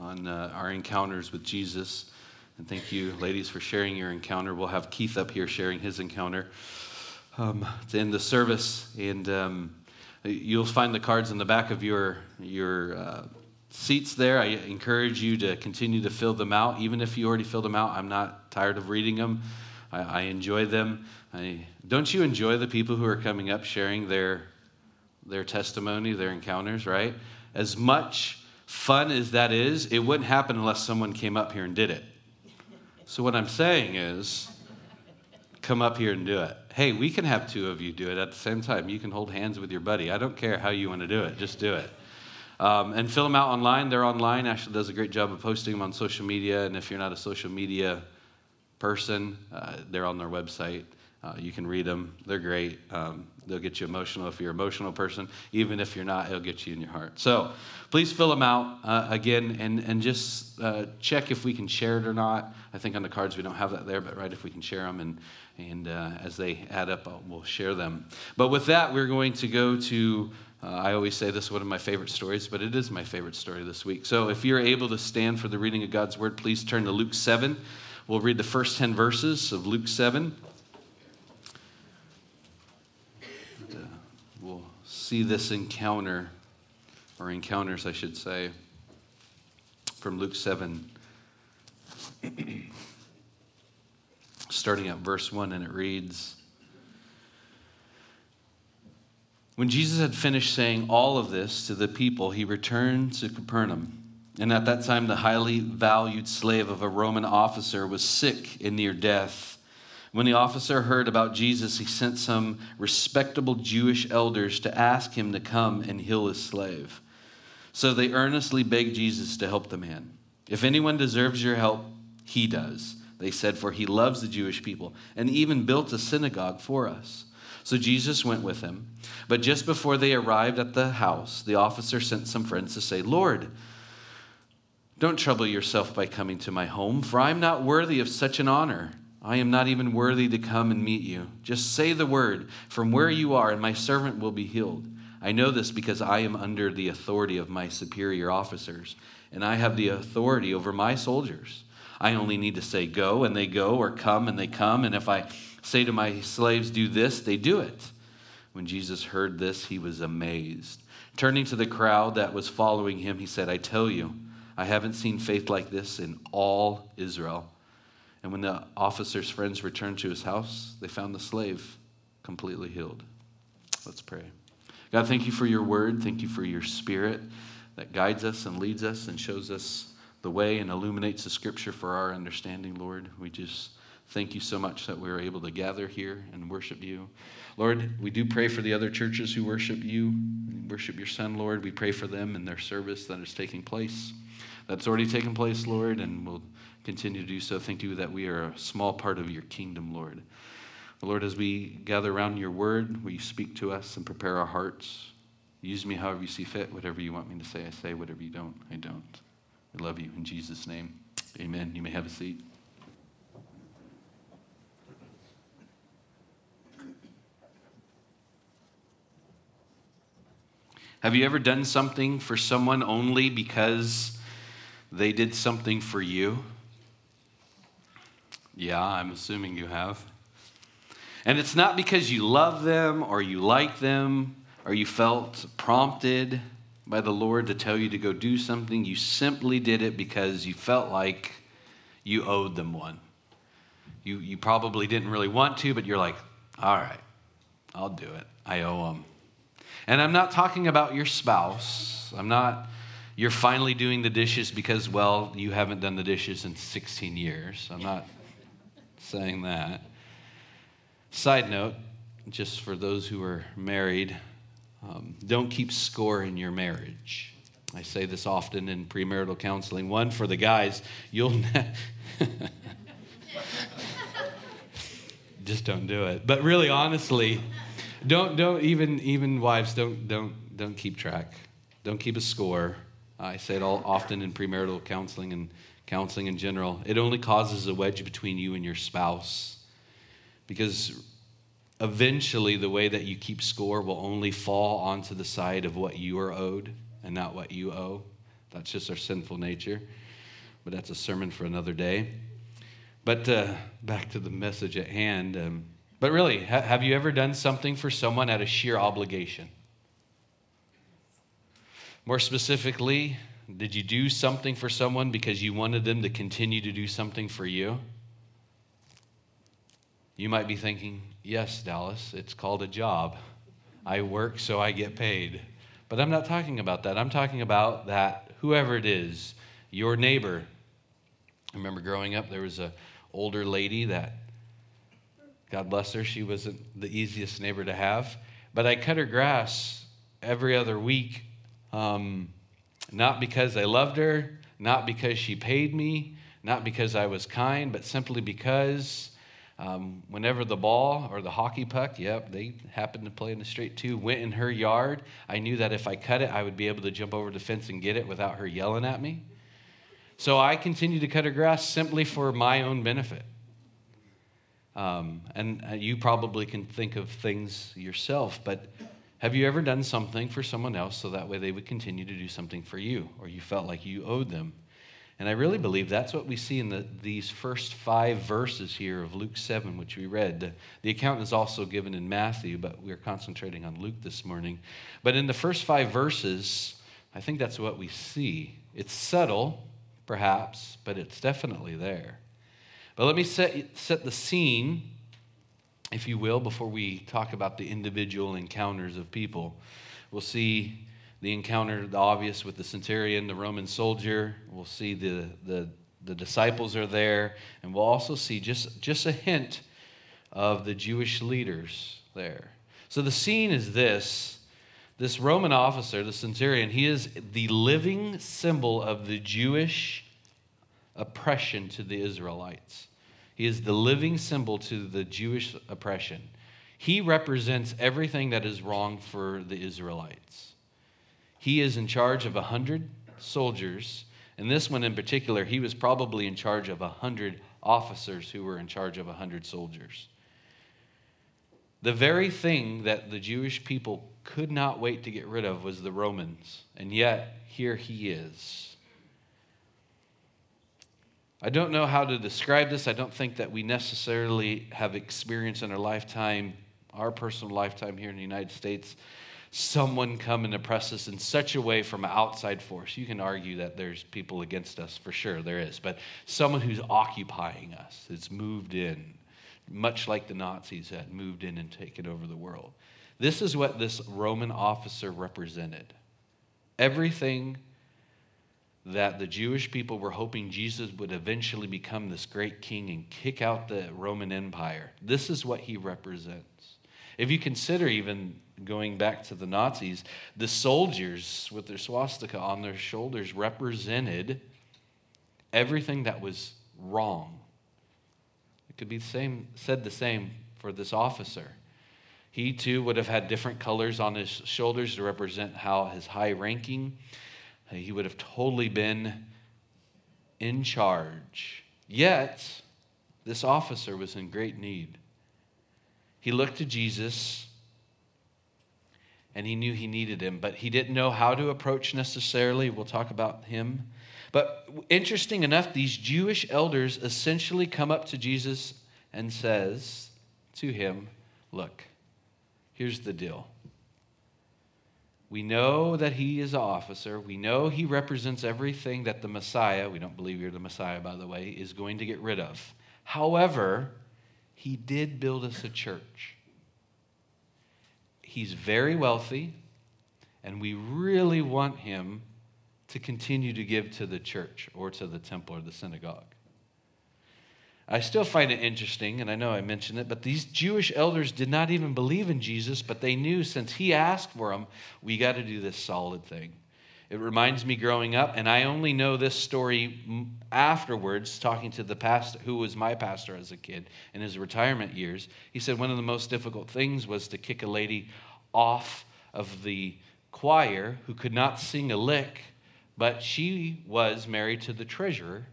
on uh, our encounters with Jesus. And thank you, ladies, for sharing your encounter. We'll have Keith up here sharing his encounter um, the end the service. And um, you'll find the cards in the back of your, your uh, seats there. I encourage you to continue to fill them out. Even if you already filled them out, I'm not tired of reading them. I, I enjoy them. I, don't you enjoy the people who are coming up sharing their, their testimony, their encounters, right? As much fun as that is, it wouldn't happen unless someone came up here and did it. So, what I'm saying is, come up here and do it. Hey, we can have two of you do it at the same time. You can hold hands with your buddy. I don't care how you want to do it, just do it. Um, and fill them out online. They're online. Ashley does a great job of posting them on social media. And if you're not a social media person, uh, they're on their website. Uh, you can read them. They're great. Um, they'll get you emotional if you're an emotional person. Even if you're not, it'll get you in your heart. So please fill them out uh, again and, and just uh, check if we can share it or not. I think on the cards we don't have that there, but right if we can share them. And, and uh, as they add up, I'll, we'll share them. But with that, we're going to go to. Uh, I always say this is one of my favorite stories, but it is my favorite story this week. So if you're able to stand for the reading of God's word, please turn to Luke 7. We'll read the first 10 verses of Luke 7. See this encounter, or encounters, I should say, from Luke 7, starting at verse 1, and it reads When Jesus had finished saying all of this to the people, he returned to Capernaum. And at that time, the highly valued slave of a Roman officer was sick and near death. When the officer heard about Jesus, he sent some respectable Jewish elders to ask him to come and heal his slave. So they earnestly begged Jesus to help the man. If anyone deserves your help, he does, they said, for he loves the Jewish people and even built a synagogue for us. So Jesus went with him. But just before they arrived at the house, the officer sent some friends to say, Lord, don't trouble yourself by coming to my home, for I am not worthy of such an honor. I am not even worthy to come and meet you. Just say the word from where you are, and my servant will be healed. I know this because I am under the authority of my superior officers, and I have the authority over my soldiers. I only need to say go, and they go, or come, and they come. And if I say to my slaves, do this, they do it. When Jesus heard this, he was amazed. Turning to the crowd that was following him, he said, I tell you, I haven't seen faith like this in all Israel. And when the officer's friends returned to his house, they found the slave completely healed. Let's pray. God, thank you for your word. Thank you for your spirit that guides us and leads us and shows us the way and illuminates the scripture for our understanding, Lord. We just thank you so much that we are able to gather here and worship you. Lord, we do pray for the other churches who worship you, worship your son, Lord. We pray for them and their service that is taking place. That's already taken place, Lord, and will continue to do so. Thank you that we are a small part of your kingdom, Lord. Lord, as we gather around your word, will you speak to us and prepare our hearts? Use me however you see fit. Whatever you want me to say, I say. Whatever you don't, I don't. I love you. In Jesus' name, amen. You may have a seat. Have you ever done something for someone only because they did something for you? Yeah, I'm assuming you have. And it's not because you love them or you like them or you felt prompted by the Lord to tell you to go do something. You simply did it because you felt like you owed them one. You, you probably didn't really want to, but you're like, all right, I'll do it. I owe them. And I'm not talking about your spouse. I'm not, you're finally doing the dishes because, well, you haven't done the dishes in 16 years. I'm not saying that. Side note, just for those who are married, um, don't keep score in your marriage. I say this often in premarital counseling. One for the guys, you'll just don't do it. But really, honestly, don't don't even even wives don't don't don't keep track. Don't keep a score. I say it all often in premarital counseling and counseling in general, it only causes a wedge between you and your spouse. Because eventually, the way that you keep score will only fall onto the side of what you are owed and not what you owe. That's just our sinful nature. But that's a sermon for another day. But uh, back to the message at hand. Um, but really, ha- have you ever done something for someone out of sheer obligation? More specifically, did you do something for someone because you wanted them to continue to do something for you? You might be thinking, yes, Dallas, it's called a job. I work so I get paid. But I'm not talking about that. I'm talking about that whoever it is, your neighbor. I remember growing up, there was a older lady that, God bless her, she wasn't the easiest neighbor to have. But I cut her grass every other week, um, not because I loved her, not because she paid me, not because I was kind, but simply because um, whenever the ball or the hockey puck, yep, they happened to play in the street too, went in her yard, I knew that if I cut it, I would be able to jump over the fence and get it without her yelling at me. So I continued to cut her grass simply for my own benefit. Um, and uh, you probably can think of things yourself, but have you ever done something for someone else so that way they would continue to do something for you, or you felt like you owed them? And I really believe that's what we see in the, these first five verses here of Luke 7, which we read. The, the account is also given in Matthew, but we're concentrating on Luke this morning. But in the first five verses, I think that's what we see. It's subtle, perhaps, but it's definitely there. But let me set, set the scene, if you will, before we talk about the individual encounters of people. We'll see the encounter, the obvious with the centurion, the Roman soldier. We'll see the, the, the disciples are there. And we'll also see just, just a hint of the Jewish leaders there. So the scene is this this Roman officer, the centurion, he is the living symbol of the Jewish oppression to the Israelites. He is the living symbol to the Jewish oppression. He represents everything that is wrong for the Israelites. He is in charge of a 100 soldiers. And this one in particular, he was probably in charge of a 100 officers who were in charge of a 100 soldiers. The very thing that the Jewish people could not wait to get rid of was the Romans. And yet, here he is. I don't know how to describe this. I don't think that we necessarily have experienced in our lifetime, our personal lifetime here in the United States, someone come and oppress us in such a way from an outside force. You can argue that there's people against us, for sure, there is, but someone who's occupying us, has moved in, much like the Nazis had moved in and taken over the world. This is what this Roman officer represented. Everything that the Jewish people were hoping Jesus would eventually become this great king and kick out the Roman Empire. This is what he represents. If you consider even going back to the Nazis, the soldiers with their swastika on their shoulders represented everything that was wrong. It could be the same, said the same for this officer. He too would have had different colors on his shoulders to represent how his high ranking. He would have totally been in charge. Yet, this officer was in great need. He looked to Jesus and he knew he needed him, but he didn't know how to approach necessarily. We'll talk about him. But interesting enough, these Jewish elders essentially come up to Jesus and says to him, "Look, here's the deal. We know that he is an officer. We know he represents everything that the Messiah, we don't believe you're the Messiah, by the way, is going to get rid of. However, he did build us a church. He's very wealthy, and we really want him to continue to give to the church or to the temple or the synagogue. I still find it interesting, and I know I mentioned it, but these Jewish elders did not even believe in Jesus, but they knew since he asked for them, we got to do this solid thing. It reminds me growing up, and I only know this story afterwards, talking to the pastor, who was my pastor as a kid in his retirement years. He said one of the most difficult things was to kick a lady off of the choir who could not sing a lick, but she was married to the treasurer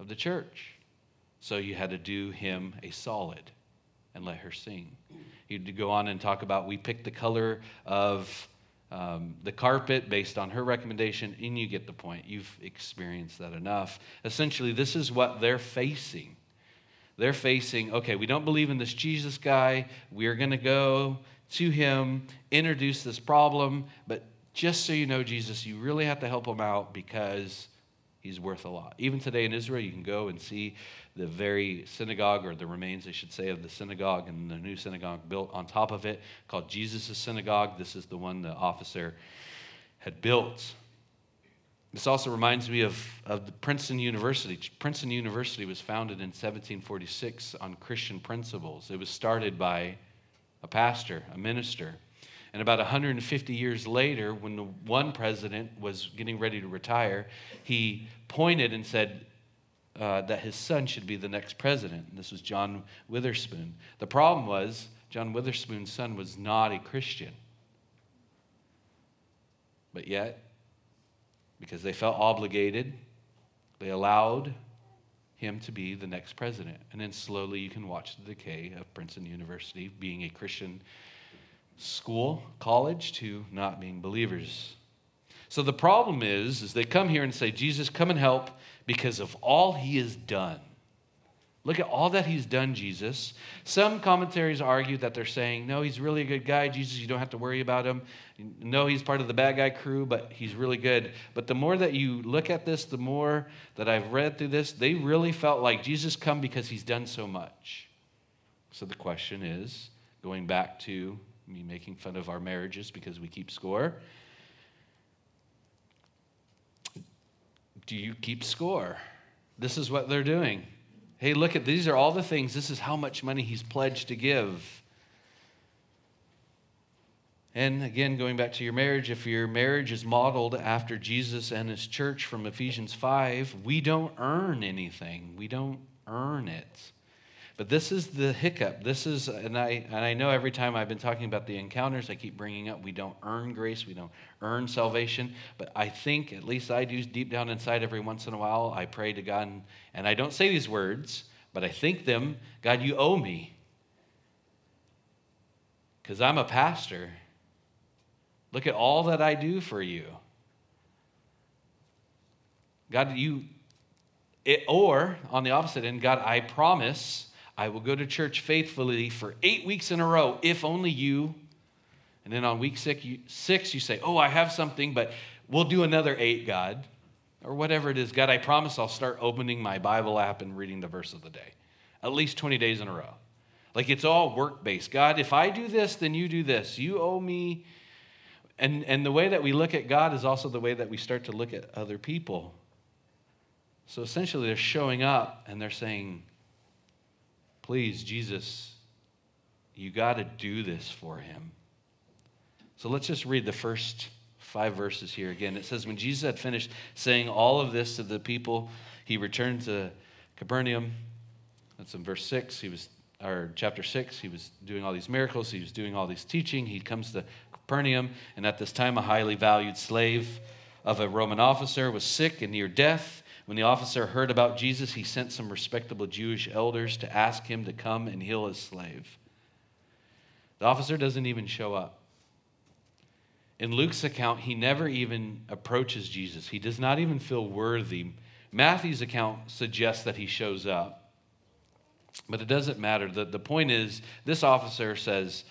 of the church. So you had to do him a solid and let her sing. You'd go on and talk about we picked the color of um, the carpet based on her recommendation, and you get the point. You've experienced that enough. Essentially, this is what they're facing. They're facing, okay, we don't believe in this Jesus guy. We're going to go to him, introduce this problem, but just so you know, Jesus, you really have to help him out because he's worth a lot. Even today in Israel, you can go and see the very synagogue, or the remains, I should say, of the synagogue and the new synagogue built on top of it called Jesus' synagogue. This is the one the officer had built. This also reminds me of, of the Princeton University. Princeton University was founded in 1746 on Christian principles. It was started by a pastor, a minister. And about 150 years later, when the one president was getting ready to retire, he pointed and said uh, that his son should be the next president. And this was John Witherspoon. The problem was, John Witherspoon's son was not a Christian. But yet, because they felt obligated, they allowed him to be the next president. And then slowly you can watch the decay of Princeton University being a Christian school, college, to not being believers. So the problem is, is they come here and say, Jesus, come and help because of all he has done. Look at all that he's done, Jesus. Some commentaries argue that they're saying, no, he's really a good guy. Jesus, you don't have to worry about him. No, he's part of the bad guy crew, but he's really good. But the more that you look at this, the more that I've read through this, they really felt like Jesus come because he's done so much. So the question is, going back to me making fun of our marriages because we keep score. Do you keep score? This is what they're doing. Hey, look at these are all the things. This is how much money he's pledged to give. And again, going back to your marriage, if your marriage is modeled after Jesus and his church from Ephesians 5, we don't earn anything. We don't earn it. But this is the hiccup. This is, and I, and I know every time I've been talking about the encounters, I keep bringing up we don't earn grace, we don't earn salvation. But I think, at least I do deep down inside every once in a while, I pray to God, and, and I don't say these words, but I think them God, you owe me. Because I'm a pastor. Look at all that I do for you. God, you, it, or on the opposite end, God, I promise I will go to church faithfully for eight weeks in a row, if only you. And then on week six you, six, you say, Oh, I have something, but we'll do another eight, God. Or whatever it is. God, I promise I'll start opening my Bible app and reading the verse of the day. At least 20 days in a row. Like it's all work based. God, if I do this, then you do this. You owe me. And, and the way that we look at God is also the way that we start to look at other people. So essentially, they're showing up and they're saying, Please, Jesus, you got to do this for him. So let's just read the first five verses here again. It says, When Jesus had finished saying all of this to the people, he returned to Capernaum. That's in verse 6. He was, or chapter 6. He was doing all these miracles. He was doing all these teaching. He comes to Capernaum, and at this time, a highly valued slave of a Roman officer was sick and near death. When the officer heard about Jesus, he sent some respectable Jewish elders to ask him to come and heal his slave. The officer doesn't even show up. In Luke's account, he never even approaches Jesus. He does not even feel worthy. Matthew's account suggests that he shows up. But it doesn't matter. The, the point is, this officer says,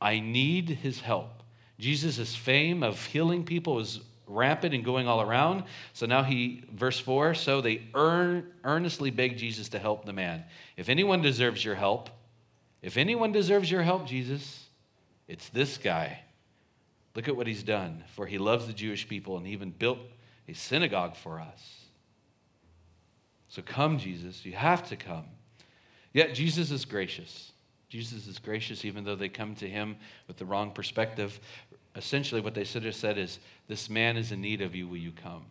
I need his help. Jesus' fame of healing people is rampant and going all around. So now he, verse 4 so they earn, earnestly beg Jesus to help the man. If anyone deserves your help, if anyone deserves your help, Jesus, it's this guy. Look at what he's done, for he loves the Jewish people and even built a synagogue for us. So come, Jesus, you have to come. Yet Jesus is gracious. Jesus is gracious even though they come to him with the wrong perspective essentially what they should have said is, This man is in need of you, will you come?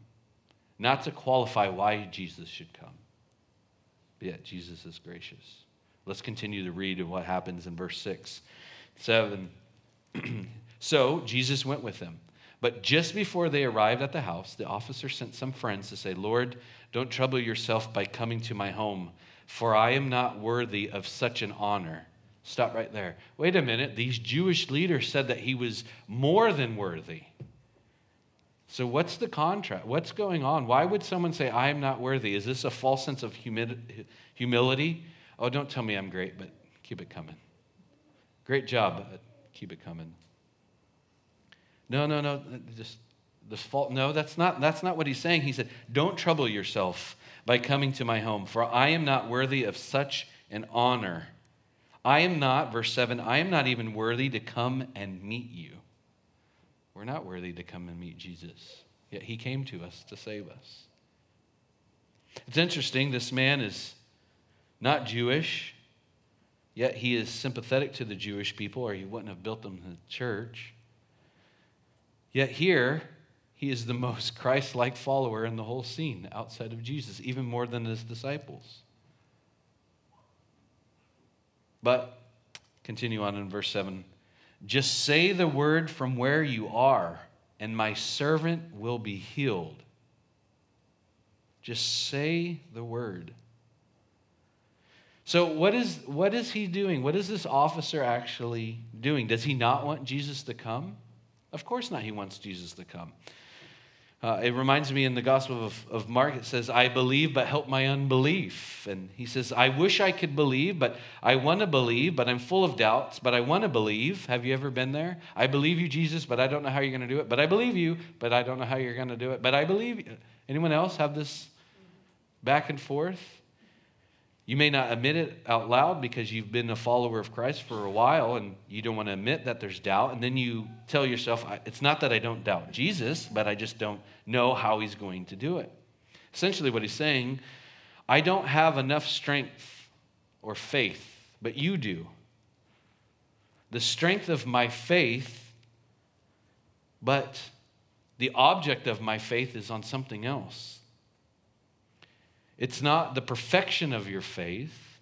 Not to qualify why Jesus should come. But yet, Jesus is gracious. Let's continue to read of what happens in verse 6. 7. so Jesus went with them. But just before they arrived at the house, the officer sent some friends to say, Lord, don't trouble yourself by coming to my home, for I am not worthy of such an honor. Stop right there. Wait a minute. These Jewish leaders said that he was more than worthy. So, what's the contrast? What's going on? Why would someone say, I am not worthy? Is this a false sense of humility? Oh, don't tell me I'm great, but keep it coming. Great job, but keep it coming. No, no, no. Just the fault. No, that's not, that's not what he's saying. He said, Don't trouble yourself by coming to my home, for I am not worthy of such an honor. I am not, verse 7, I am not even worthy to come and meet you. We're not worthy to come and meet Jesus, yet he came to us to save us. It's interesting, this man is not Jewish, yet he is sympathetic to the Jewish people, or he wouldn't have built them the church. Yet here, he is the most Christ like follower in the whole scene outside of Jesus, even more than his disciples. But continue on in verse 7 just say the word from where you are, and my servant will be healed. Just say the word. So, what is, what is he doing? What is this officer actually doing? Does he not want Jesus to come? Of course not, he wants Jesus to come. Uh, it reminds me in the Gospel of, of Mark, it says, I believe, but help my unbelief. And he says, I wish I could believe, but I want to believe, but I'm full of doubts, but I want to believe. Have you ever been there? I believe you, Jesus, but I don't know how you're going to do it. But I believe you, but I don't know how you're going to do it. But I believe you. Anyone else have this back and forth? You may not admit it out loud because you've been a follower of Christ for a while and you don't want to admit that there's doubt. And then you tell yourself, it's not that I don't doubt Jesus, but I just don't know how he's going to do it. Essentially, what he's saying, I don't have enough strength or faith, but you do. The strength of my faith, but the object of my faith is on something else. It's not the perfection of your faith,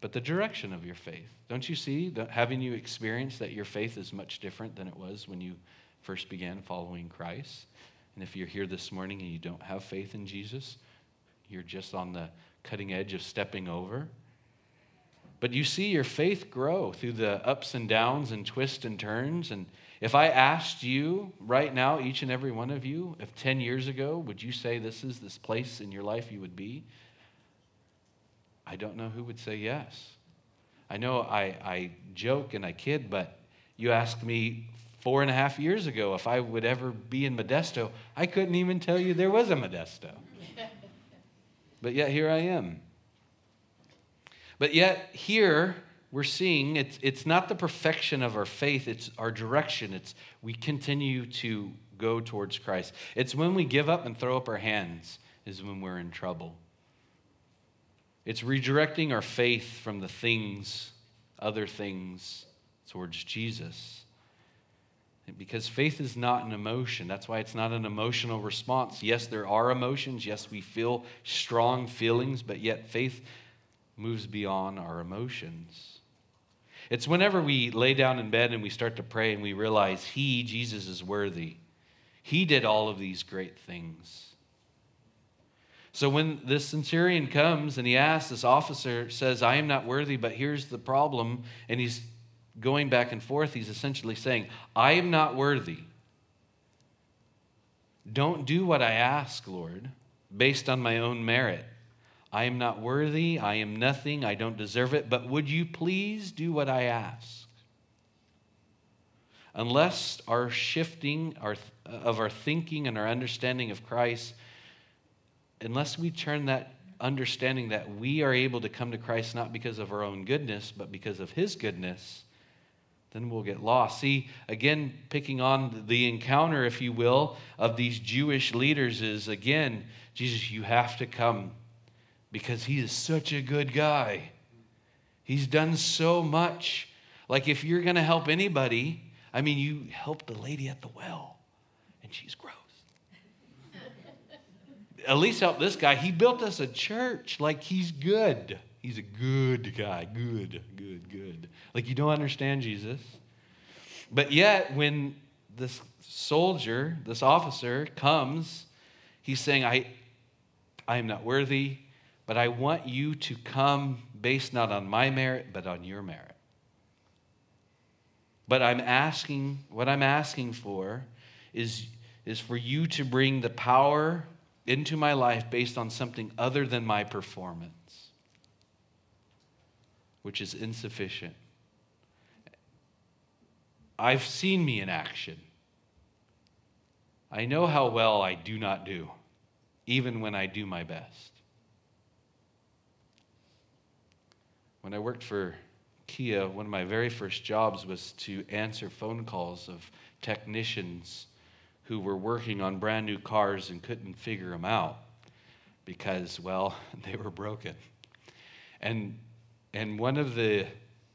but the direction of your faith. Don't you see, that having you experience that your faith is much different than it was when you first began following Christ? And if you're here this morning and you don't have faith in Jesus, you're just on the cutting edge of stepping over. But you see your faith grow through the ups and downs and twists and turns. And if I asked you right now, each and every one of you, if 10 years ago, would you say this is this place in your life you would be? I don't know who would say yes. I know I, I joke and I kid, but you asked me four and a half years ago if I would ever be in Modesto. I couldn't even tell you there was a Modesto. but yet here I am. But yet here, we're seeing it's, it's not the perfection of our faith, it's our direction. It's we continue to go towards Christ. It's when we give up and throw up our hands is when we're in trouble. It's redirecting our faith from the things, other things, towards Jesus. Because faith is not an emotion. That's why it's not an emotional response. Yes, there are emotions. Yes, we feel strong feelings, but yet faith moves beyond our emotions. It's whenever we lay down in bed and we start to pray and we realize He, Jesus, is worthy. He did all of these great things. So when this centurion comes and he asks, this officer says, I am not worthy, but here's the problem. And he's going back and forth. He's essentially saying, I am not worthy. Don't do what I ask, Lord, based on my own merit. I am not worthy, I am nothing, I don't deserve it, but would you please do what I ask? Unless our shifting our, of our thinking and our understanding of Christ, unless we turn that understanding that we are able to come to Christ not because of our own goodness, but because of His goodness, then we'll get lost. See, again, picking on the encounter, if you will, of these Jewish leaders is again, Jesus, you have to come because he is such a good guy. He's done so much. Like, if you're going to help anybody, I mean, you helped the lady at the well, and she's gross. at least help this guy. He built us a church. Like, he's good. He's a good guy. Good, good, good. Like, you don't understand Jesus. But yet, when this soldier, this officer comes, he's saying, I, I am not worthy but I want you to come based not on my merit, but on your merit. But I'm asking, what I'm asking for is, is for you to bring the power into my life based on something other than my performance, which is insufficient. I've seen me in action. I know how well I do not do, even when I do my best. When I worked for Kia, one of my very first jobs was to answer phone calls of technicians who were working on brand new cars and couldn't figure them out because, well, they were broken. And, and one of the,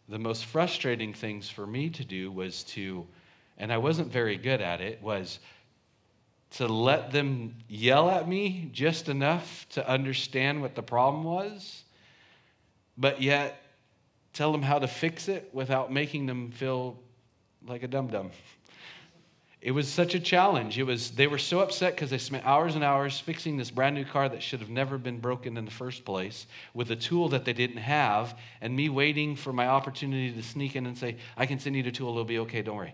the most frustrating things for me to do was to, and I wasn't very good at it, was to let them yell at me just enough to understand what the problem was, but yet tell them how to fix it without making them feel like a dum dum. It was such a challenge. It was they were so upset because they spent hours and hours fixing this brand new car that should have never been broken in the first place with a tool that they didn't have, and me waiting for my opportunity to sneak in and say, "I can send you the tool. It'll be okay. Don't worry."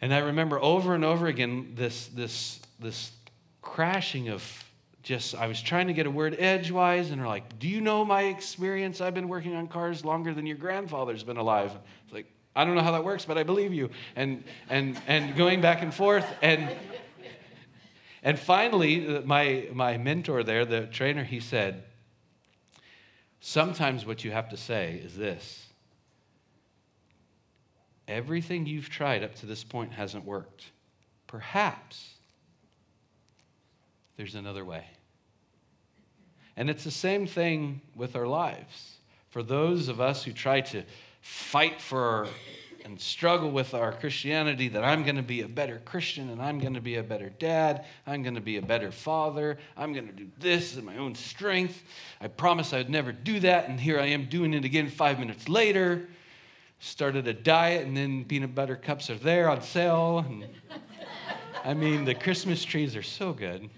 And I remember over and over again this this this crashing of just I was trying to get a word edgewise, and they're like, "Do you know my experience? I've been working on cars longer than your grandfather's been alive." It's like I don't know how that works, but I believe you. And and and going back and forth, and and finally, uh, my my mentor there, the trainer, he said, "Sometimes what you have to say is this." Everything you've tried up to this point hasn't worked. Perhaps there's another way. And it's the same thing with our lives. For those of us who try to fight for and struggle with our Christianity that I'm going to be a better Christian and I'm going to be a better dad, I'm going to be a better father, I'm going to do this in my own strength. I promised I would never do that, and here I am doing it again five minutes later. Started a diet, and then peanut butter cups are there on sale. And, I mean, the Christmas trees are so good.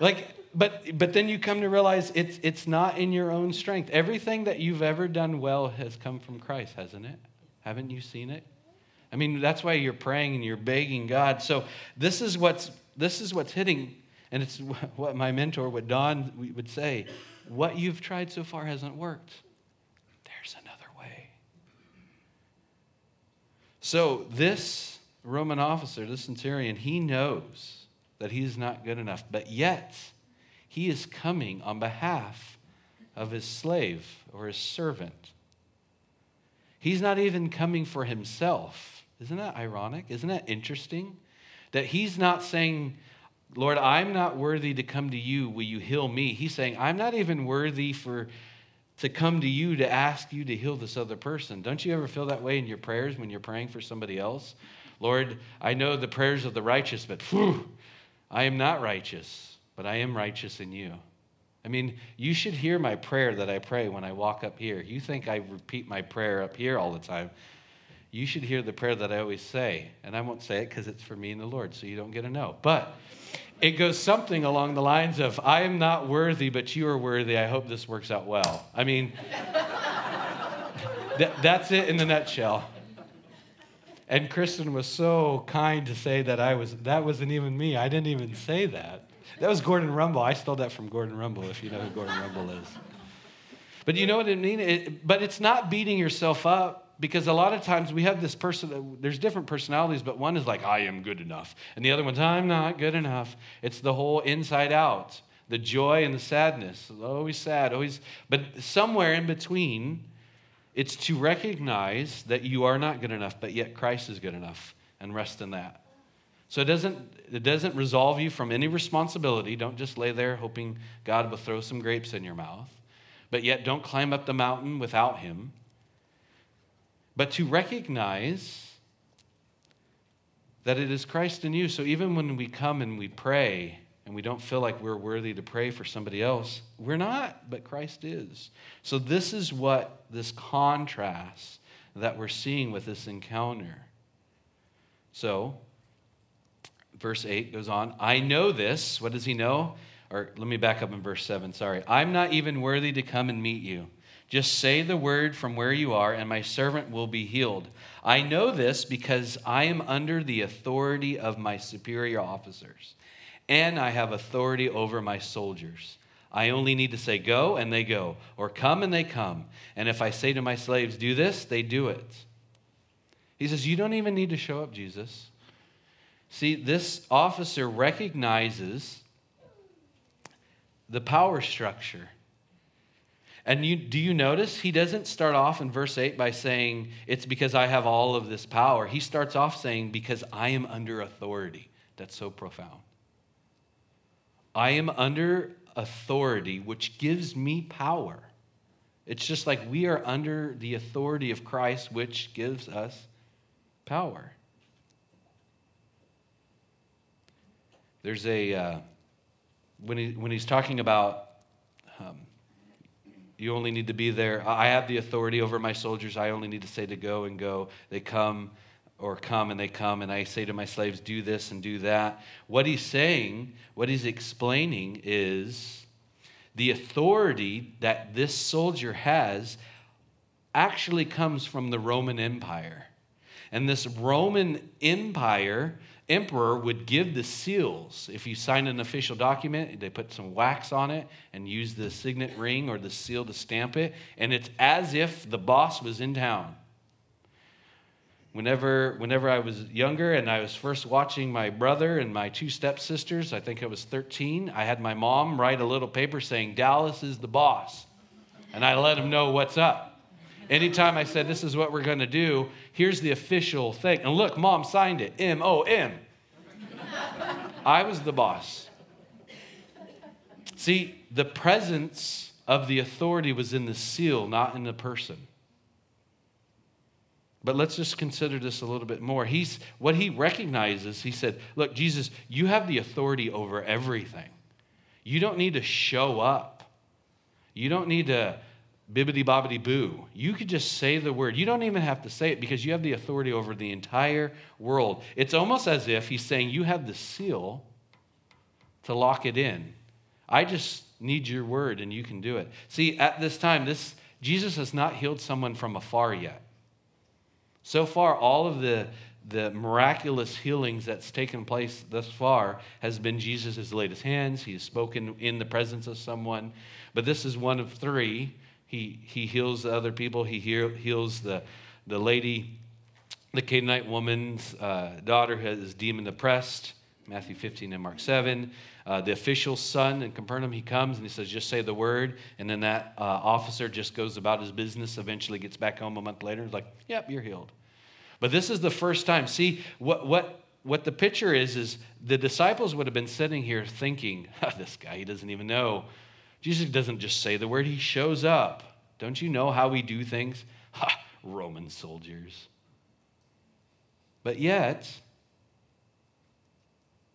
Like, but, but then you come to realize it's, it's not in your own strength. Everything that you've ever done well has come from Christ, hasn't it? Haven't you seen it? I mean, that's why you're praying and you're begging God. So this is what's, this is what's hitting, and it's what my mentor, what Don would say. What you've tried so far hasn't worked. There's another way. So this Roman officer, this centurion, he knows that he is not good enough, but yet he is coming on behalf of his slave or his servant. He's not even coming for himself. Isn't that ironic? Isn't that interesting? That he's not saying, Lord, I'm not worthy to come to you. Will you heal me? He's saying, I'm not even worthy for to come to you to ask you to heal this other person. Don't you ever feel that way in your prayers when you're praying for somebody else? Lord, I know the prayers of the righteous, but whew, I am not righteous but I am righteous in you. I mean, you should hear my prayer that I pray when I walk up here. You think I repeat my prayer up here all the time. You should hear the prayer that I always say. And I won't say it because it's for me and the Lord, so you don't get a no. But it goes something along the lines of, I am not worthy, but you are worthy. I hope this works out well. I mean, that's it in a nutshell. And Kristen was so kind to say that I was, that wasn't even me. I didn't even say that. That was Gordon Rumble. I stole that from Gordon Rumble, if you know who Gordon Rumble is. But you know what I mean? It, but it's not beating yourself up because a lot of times we have this person, there's different personalities, but one is like, I am good enough. And the other one's, I'm not good enough. It's the whole inside out, the joy and the sadness. Always sad, always. But somewhere in between, it's to recognize that you are not good enough, but yet Christ is good enough and rest in that. So it doesn't, it doesn't resolve you from any responsibility. Don't just lay there hoping God will throw some grapes in your mouth. But yet don't climb up the mountain without Him. But to recognize that it is Christ in you. So even when we come and we pray and we don't feel like we're worthy to pray for somebody else, we're not, but Christ is. So this is what this contrast that we're seeing with this encounter. So, verse 8 goes on, I know this. What does he know? Or let me back up in verse 7, sorry. I'm not even worthy to come and meet you, Just say the word from where you are, and my servant will be healed. I know this because I am under the authority of my superior officers, and I have authority over my soldiers. I only need to say, Go, and they go, or Come, and they come. And if I say to my slaves, Do this, they do it. He says, You don't even need to show up, Jesus. See, this officer recognizes the power structure and you, do you notice he doesn't start off in verse 8 by saying, It's because I have all of this power. He starts off saying, Because I am under authority. That's so profound. I am under authority, which gives me power. It's just like we are under the authority of Christ, which gives us power. There's a, uh, when, he, when he's talking about um, you only need to be there. I have the authority over my soldiers. I only need to say to go and go. They come or come and they come, and I say to my slaves, do this and do that. What he's saying, what he's explaining is the authority that this soldier has actually comes from the Roman Empire. And this Roman Empire emperor would give the seals. If you sign an official document, they put some wax on it and use the signet ring or the seal to stamp it. And it's as if the boss was in town. Whenever, whenever I was younger and I was first watching my brother and my two stepsisters, I think I was 13, I had my mom write a little paper saying, Dallas is the boss. And I let him know what's up. Anytime I said, This is what we're going to do, here's the official thing. And look, mom signed it M O M. I was the boss. See, the presence of the authority was in the seal, not in the person. But let's just consider this a little bit more. He's what he recognizes, he said, Look, Jesus, you have the authority over everything. You don't need to show up. You don't need to bibbity bobbity boo. You could just say the word. You don't even have to say it because you have the authority over the entire world. It's almost as if he's saying, You have the seal to lock it in. I just need your word and you can do it. See, at this time, this Jesus has not healed someone from afar yet. So far, all of the the miraculous healings that's taken place thus far has been Jesus has laid his hands, he has spoken in the presence of someone. But this is one of three he, he heals the other people. He heal, heals the, the lady, the Canaanite woman's uh, daughter who is demon oppressed, Matthew 15 and Mark 7. Uh, the official's son in Capernaum, he comes and he says, just say the word. And then that uh, officer just goes about his business, eventually gets back home a month later. He's like, yep, you're healed. But this is the first time. See, what, what, what the picture is, is the disciples would have been sitting here thinking, oh, this guy, he doesn't even know Jesus doesn't just say the word, he shows up. Don't you know how we do things? Ha, Roman soldiers. But yet,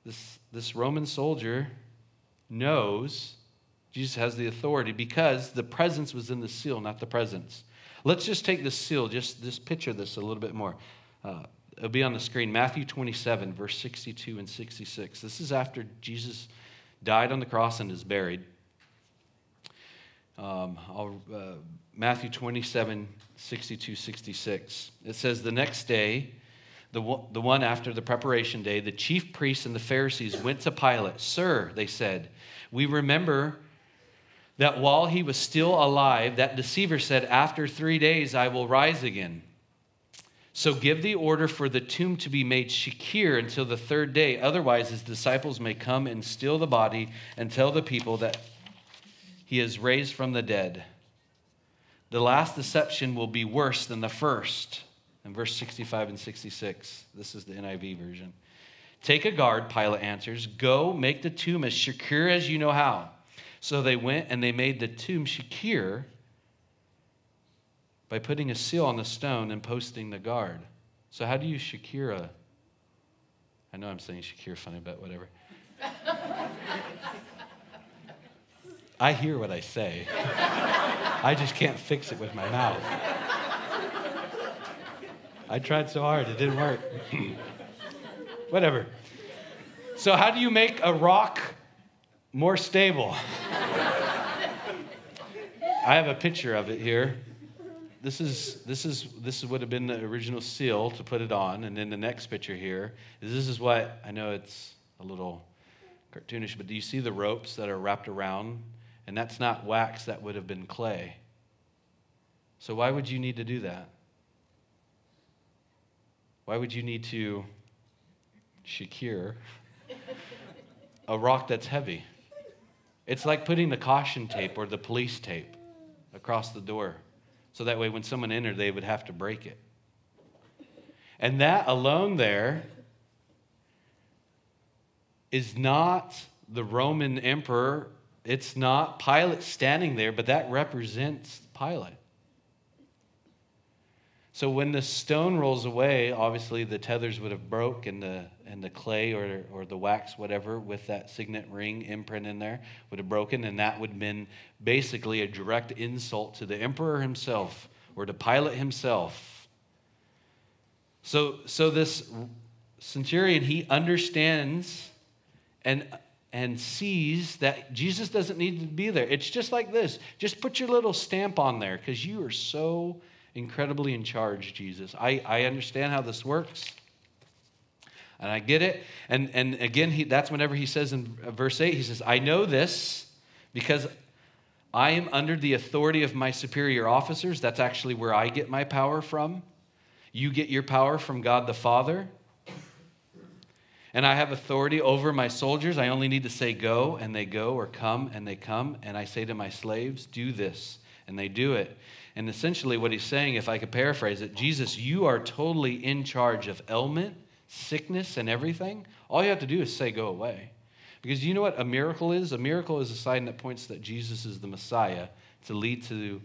this, this Roman soldier knows Jesus has the authority because the presence was in the seal, not the presence. Let's just take this seal, just, just picture this a little bit more. Uh, it'll be on the screen. Matthew 27, verse 62 and 66. This is after Jesus died on the cross and is buried. Um, uh, Matthew 27, 62, 66. It says, The next day, the, the one after the preparation day, the chief priests and the Pharisees went to Pilate. Sir, they said, we remember that while he was still alive, that deceiver said, After three days I will rise again. So give the order for the tomb to be made secure until the third day. Otherwise, his disciples may come and steal the body and tell the people that he is raised from the dead. The last deception will be worse than the first. In verse 65 and 66, this is the NIV version. Take a guard, Pilate answers. Go make the tomb as secure as you know how. So they went and they made the tomb secure by putting a seal on the stone and posting the guard. So, how do you secure a. I know I'm saying secure funny, but whatever. I hear what I say. I just can't fix it with my mouth. I tried so hard, it didn't work. Whatever. So, how do you make a rock more stable? I have a picture of it here. This is this is this would have been the original seal to put it on, and then the next picture here is this is what I know it's a little cartoonish, but do you see the ropes that are wrapped around? And that's not wax, that would have been clay. So why would you need to do that? Why would you need to secure a rock that's heavy? It's like putting the caution tape or the police tape across the door. So that way, when someone entered, they would have to break it. And that alone there is not the Roman emperor. It's not Pilate standing there, but that represents Pilate. So when the stone rolls away, obviously the tethers would have broke and the and the clay or, or the wax, whatever, with that signet ring imprint in there would have broken, and that would have been basically a direct insult to the emperor himself or to Pilate himself. So so this centurion, he understands and and sees that Jesus doesn't need to be there. It's just like this. Just put your little stamp on there because you are so incredibly in charge, Jesus. I, I understand how this works. And I get it. And, and again, he, that's whenever he says in verse 8, he says, I know this because I am under the authority of my superior officers. That's actually where I get my power from. You get your power from God the Father. And I have authority over my soldiers. I only need to say go, and they go, or come, and they come. And I say to my slaves, do this, and they do it. And essentially, what he's saying, if I could paraphrase it, Jesus, you are totally in charge of ailment, sickness, and everything. All you have to do is say, go away. Because you know what a miracle is? A miracle is a sign that points that Jesus is the Messiah to lead to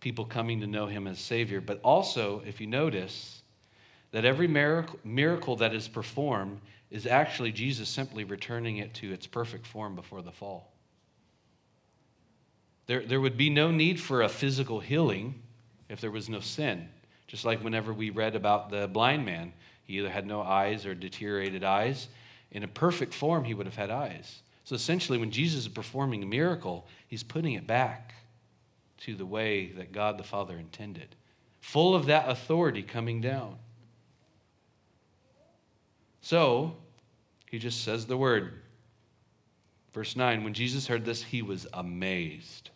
people coming to know him as Savior. But also, if you notice, that every miracle, miracle that is performed is actually Jesus simply returning it to its perfect form before the fall. There, there would be no need for a physical healing if there was no sin. Just like whenever we read about the blind man, he either had no eyes or deteriorated eyes. In a perfect form, he would have had eyes. So essentially, when Jesus is performing a miracle, he's putting it back to the way that God the Father intended, full of that authority coming down. So, he just says the word. Verse 9 When Jesus heard this, he was amazed.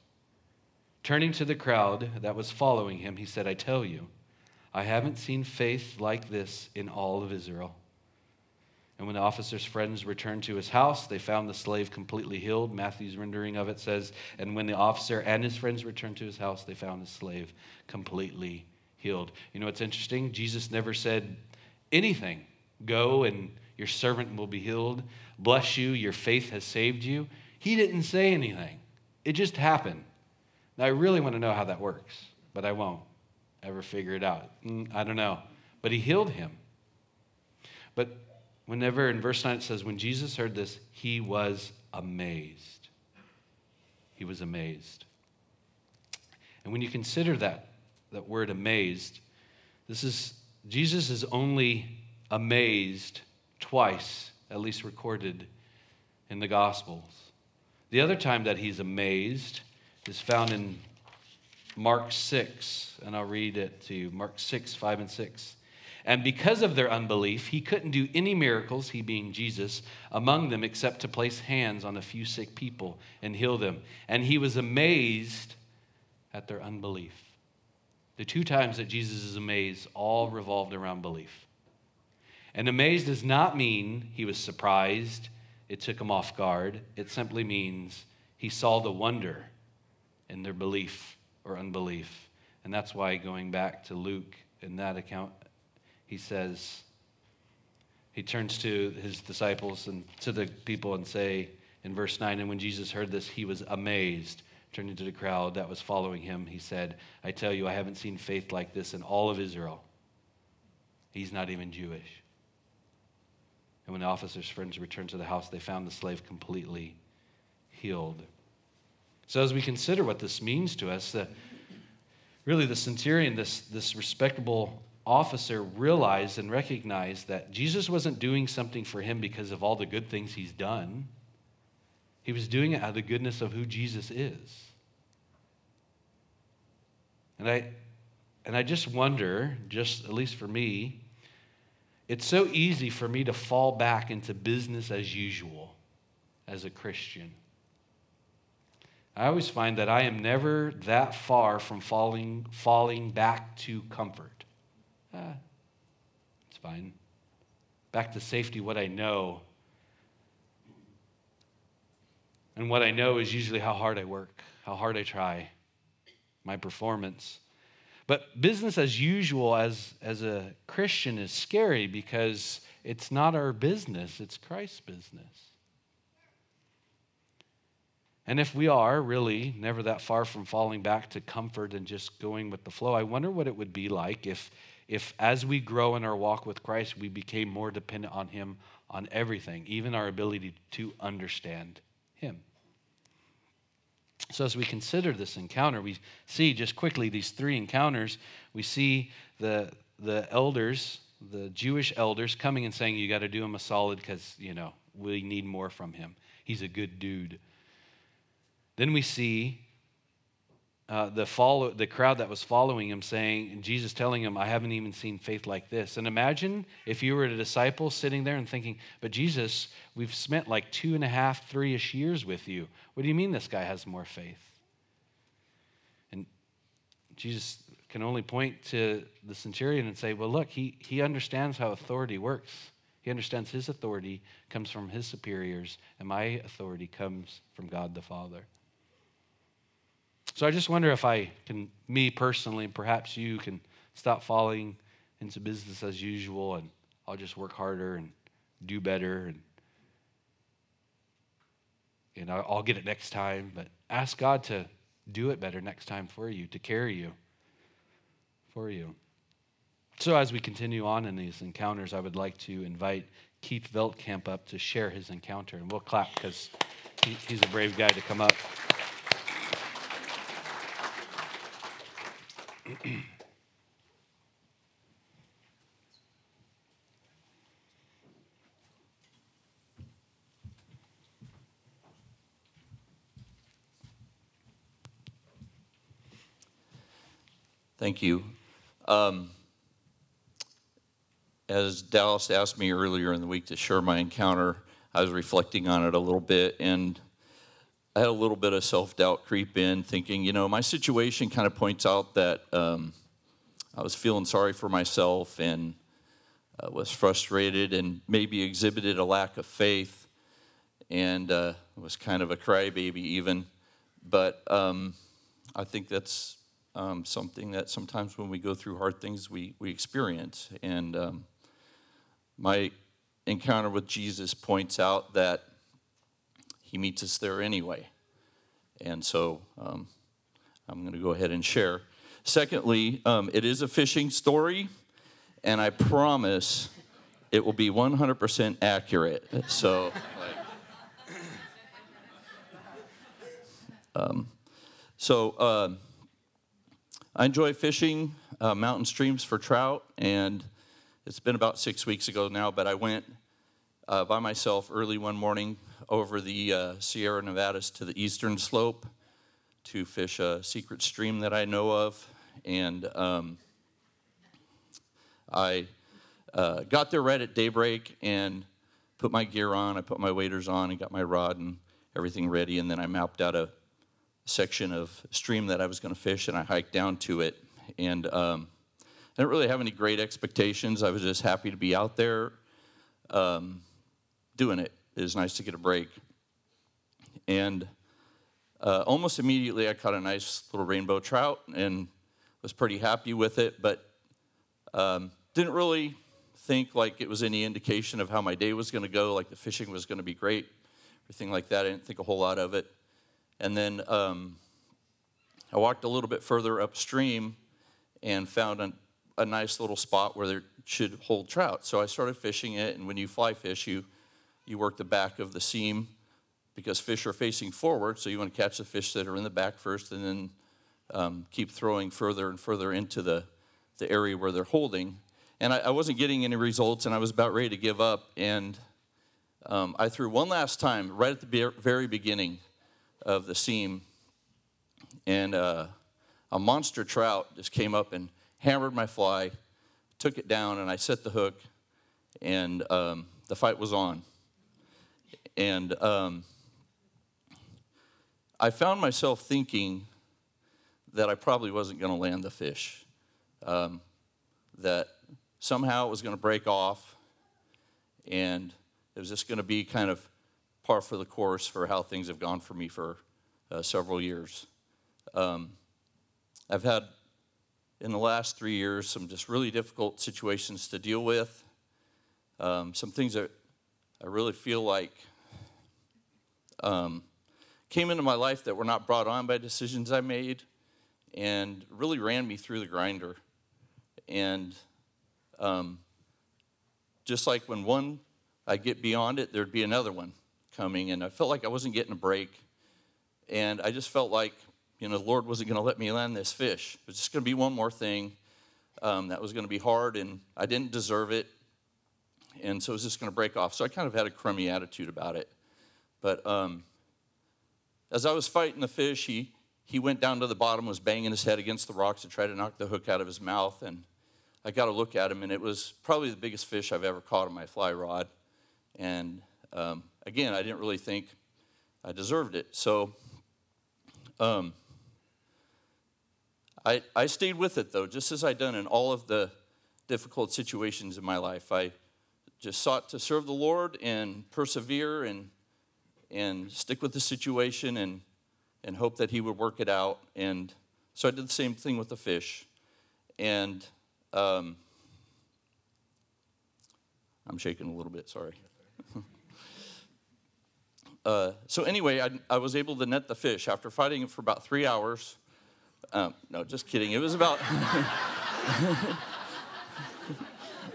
Turning to the crowd that was following him, he said, I tell you, I haven't seen faith like this in all of Israel. And when the officer's friends returned to his house, they found the slave completely healed. Matthew's rendering of it says, And when the officer and his friends returned to his house, they found the slave completely healed. You know what's interesting? Jesus never said anything. Go and your servant will be healed. Bless you, your faith has saved you. He didn't say anything, it just happened. Now, I really want to know how that works, but I won't ever figure it out. Mm, I don't know. But he healed him. But whenever in verse 9 it says, when Jesus heard this, he was amazed. He was amazed. And when you consider that, that word amazed, this is Jesus is only amazed twice, at least recorded in the Gospels. The other time that he's amazed is found in Mark 6, and I'll read it to you Mark 6, 5 and 6. And because of their unbelief, he couldn't do any miracles, he being Jesus, among them except to place hands on a few sick people and heal them. And he was amazed at their unbelief. The two times that Jesus is amazed all revolved around belief. And amazed does not mean he was surprised, it took him off guard. It simply means he saw the wonder in their belief or unbelief. And that's why, going back to Luke in that account, he says, he turns to his disciples and to the people and say in verse 9 and when jesus heard this he was amazed. Turning to the crowd that was following him he said i tell you i haven't seen faith like this in all of israel. He's not even jewish. And when the officer's friends returned to the house they found the slave completely healed so, as we consider what this means to us, the, really the centurion, this, this respectable officer, realized and recognized that Jesus wasn't doing something for him because of all the good things he's done. He was doing it out of the goodness of who Jesus is. And I, and I just wonder, just at least for me, it's so easy for me to fall back into business as usual as a Christian. I always find that I am never that far from falling, falling back to comfort. Ah, it's fine. Back to safety, what I know. And what I know is usually how hard I work, how hard I try, my performance. But business as usual as, as a Christian is scary because it's not our business, it's Christ's business. And if we are really never that far from falling back to comfort and just going with the flow, I wonder what it would be like if, if as we grow in our walk with Christ, we became more dependent on Him on everything, even our ability to understand Him. So, as we consider this encounter, we see just quickly these three encounters. We see the, the elders, the Jewish elders, coming and saying, You got to do him a solid because, you know, we need more from him. He's a good dude. Then we see uh, the, follow, the crowd that was following him saying, and Jesus telling him, I haven't even seen faith like this. And imagine if you were a disciple sitting there and thinking, but Jesus, we've spent like two and a half, three ish years with you. What do you mean this guy has more faith? And Jesus can only point to the centurion and say, well, look, he, he understands how authority works. He understands his authority comes from his superiors, and my authority comes from God the Father. So I just wonder if I can, me personally, and perhaps you can stop falling into business as usual and I'll just work harder and do better and and I'll get it next time. But ask God to do it better next time for you, to carry you for you. So as we continue on in these encounters, I would like to invite Keith Veldkamp up to share his encounter. And we'll clap because he, he's a brave guy to come up. Thank you. Um, as Dallas asked me earlier in the week to share my encounter, I was reflecting on it a little bit, and I had a little bit of self doubt creep in, thinking, you know, my situation kind of points out that um, I was feeling sorry for myself and uh, was frustrated and maybe exhibited a lack of faith and uh, was kind of a crybaby, even. But um, I think that's um, something that sometimes when we go through hard things, we, we experience. And um, my encounter with Jesus points out that he meets us there anyway. And so um, I'm going to go ahead and share. Secondly, um, it is a fishing story, and I promise it will be 100% accurate. So, like, um, so uh, I enjoy fishing uh, mountain streams for trout, and it's been about six weeks ago now, but I went uh, by myself early one morning over the uh, Sierra Nevadas to the eastern slope to fish a secret stream that I know of. And um, I uh, got there right at daybreak and put my gear on. I put my waders on and got my rod and everything ready. And then I mapped out a section of stream that I was going to fish and I hiked down to it. And um, I didn't really have any great expectations. I was just happy to be out there um, doing it. It was nice to get a break. And uh, almost immediately, I caught a nice little rainbow trout and was pretty happy with it, but um, didn't really think like it was any indication of how my day was going to go, like the fishing was going to be great, everything like that. I didn't think a whole lot of it. And then um, I walked a little bit further upstream and found a, a nice little spot where there should hold trout. So I started fishing it, and when you fly fish, you you work the back of the seam because fish are facing forward, so you want to catch the fish that are in the back first and then um, keep throwing further and further into the, the area where they're holding. And I, I wasn't getting any results, and I was about ready to give up. And um, I threw one last time right at the very beginning of the seam, and uh, a monster trout just came up and hammered my fly, took it down, and I set the hook, and um, the fight was on. And um, I found myself thinking that I probably wasn't going to land the fish, um, that somehow it was going to break off, and it was just going to be kind of par for the course for how things have gone for me for uh, several years. Um, I've had in the last three years some just really difficult situations to deal with, um, some things that I really feel like um, came into my life that were not brought on by decisions I made and really ran me through the grinder. And um, just like when one, I get beyond it, there'd be another one coming. And I felt like I wasn't getting a break. And I just felt like, you know, the Lord wasn't going to let me land this fish. It was just going to be one more thing um, that was going to be hard, and I didn't deserve it. And so it was just going to break off. So I kind of had a crummy attitude about it. But um, as I was fighting the fish, he, he went down to the bottom, was banging his head against the rocks to try to knock the hook out of his mouth. And I got a look at him, and it was probably the biggest fish I've ever caught on my fly rod. And um, again, I didn't really think I deserved it. So um, I, I stayed with it, though, just as I'd done in all of the difficult situations in my life. I just sought to serve the Lord and persevere and and stick with the situation and, and hope that he would work it out. And so I did the same thing with the fish. And um, I'm shaking a little bit, sorry. uh, so, anyway, I, I, was able to net the fish after fighting it for about three hours. Um, no, just kidding. It was about.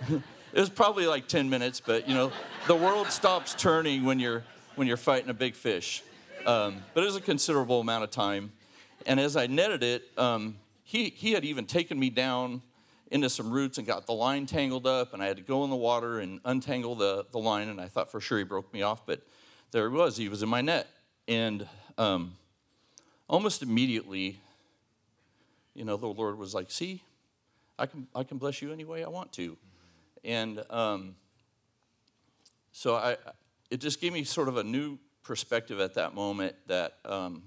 it was probably like 10 minutes, but you know, the world stops turning when you're when you're fighting a big fish. Um, but it was a considerable amount of time. And as I netted it, um, he, he had even taken me down into some roots and got the line tangled up, and I had to go in the water and untangle the, the line, and I thought for sure he broke me off, but there he was. He was in my net. And um, almost immediately, you know, the Lord was like, see, I can, I can bless you any way I want to. And um, so I, it just gave me sort of a new perspective at that moment that um,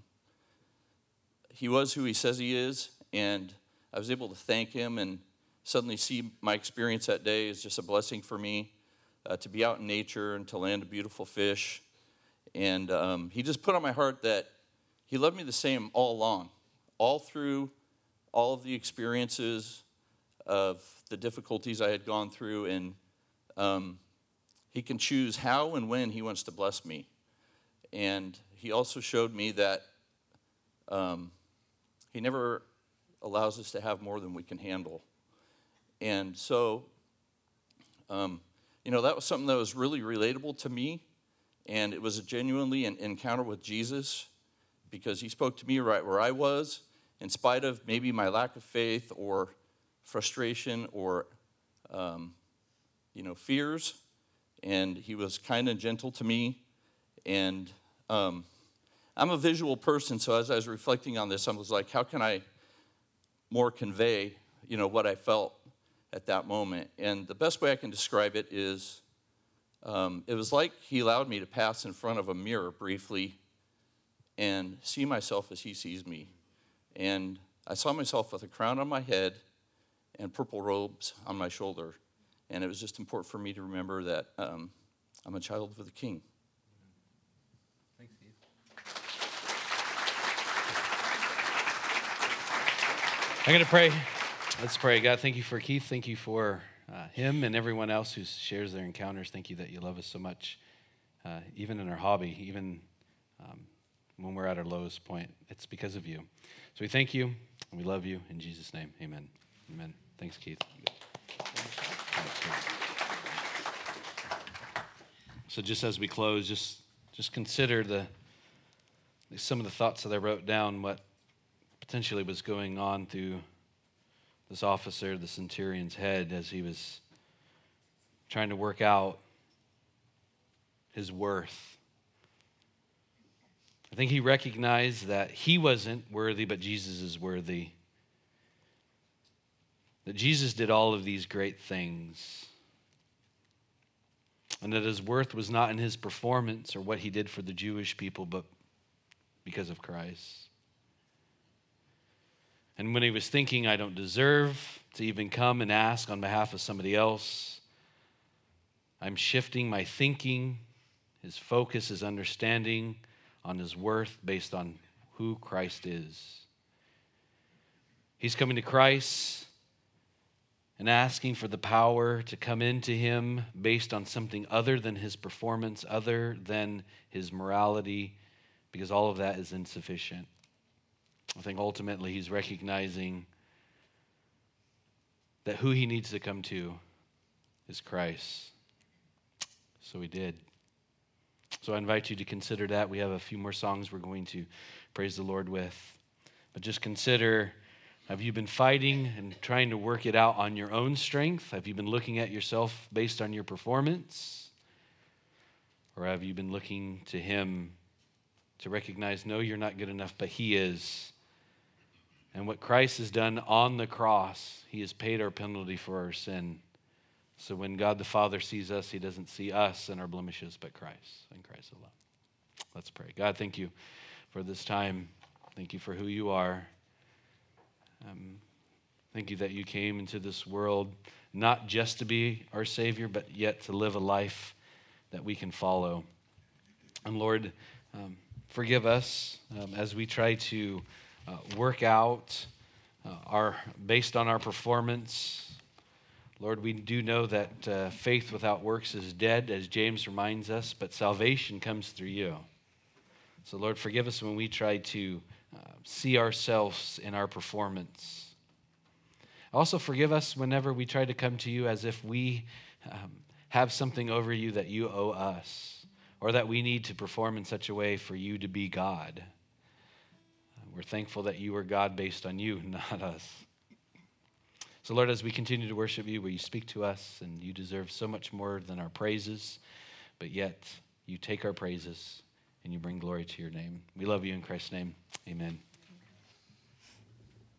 he was who he says he is, and I was able to thank him and suddenly see my experience that day is just a blessing for me uh, to be out in nature and to land a beautiful fish. And um, he just put on my heart that he loved me the same all along, all through all of the experiences of the difficulties I had gone through, and um, he can choose how and when He wants to bless me. And He also showed me that um, He never allows us to have more than we can handle. And so, um, you know, that was something that was really relatable to me. And it was a genuinely an encounter with Jesus because He spoke to me right where I was, in spite of maybe my lack of faith or frustration or, um, you know, fears and he was kind and gentle to me. And um, I'm a visual person, so as I was reflecting on this, I was like, how can I more convey, you know, what I felt at that moment? And the best way I can describe it is, um, it was like he allowed me to pass in front of a mirror briefly and see myself as he sees me. And I saw myself with a crown on my head and purple robes on my shoulder. And it was just important for me to remember that um, I'm a child of the King. Thanks, Steve. I'm going to pray. Let's pray. God, thank you for Keith. Thank you for uh, him and everyone else who shares their encounters. Thank you that you love us so much, uh, even in our hobby, even um, when we're at our lowest point. It's because of you. So we thank you and we love you. In Jesus' name, amen. Amen. Thanks, Keith. So just as we close, just just consider the some of the thoughts that I wrote down, what potentially was going on through this officer, the centurion's head, as he was trying to work out his worth. I think he recognized that he wasn't worthy, but Jesus is worthy. That Jesus did all of these great things and that his worth was not in his performance or what he did for the Jewish people, but because of Christ. And when he was thinking, I don't deserve to even come and ask on behalf of somebody else, I'm shifting my thinking, his focus, his understanding on his worth based on who Christ is. He's coming to Christ and asking for the power to come into him based on something other than his performance, other than his morality, because all of that is insufficient. I think ultimately he's recognizing that who he needs to come to is Christ. So he did. So I invite you to consider that. We have a few more songs we're going to praise the Lord with. But just consider have you been fighting and trying to work it out on your own strength? Have you been looking at yourself based on your performance? Or have you been looking to Him to recognize, no, you're not good enough, but He is? And what Christ has done on the cross, He has paid our penalty for our sin. So when God the Father sees us, He doesn't see us and our blemishes, but Christ and Christ alone. Let's pray. God, thank you for this time. Thank you for who you are. Um, thank you that you came into this world not just to be our Savior, but yet to live a life that we can follow. And Lord, um, forgive us um, as we try to uh, work out uh, our based on our performance. Lord, we do know that uh, faith without works is dead, as James reminds us, but salvation comes through you. So, Lord, forgive us when we try to see ourselves in our performance. Also, forgive us whenever we try to come to you as if we um, have something over you that you owe us, or that we need to perform in such a way for you to be God. We're thankful that you are God based on you, not us. So, Lord, as we continue to worship you, will you speak to us? And you deserve so much more than our praises, but yet you take our praises and you bring glory to your name. We love you in Christ's name. Amen.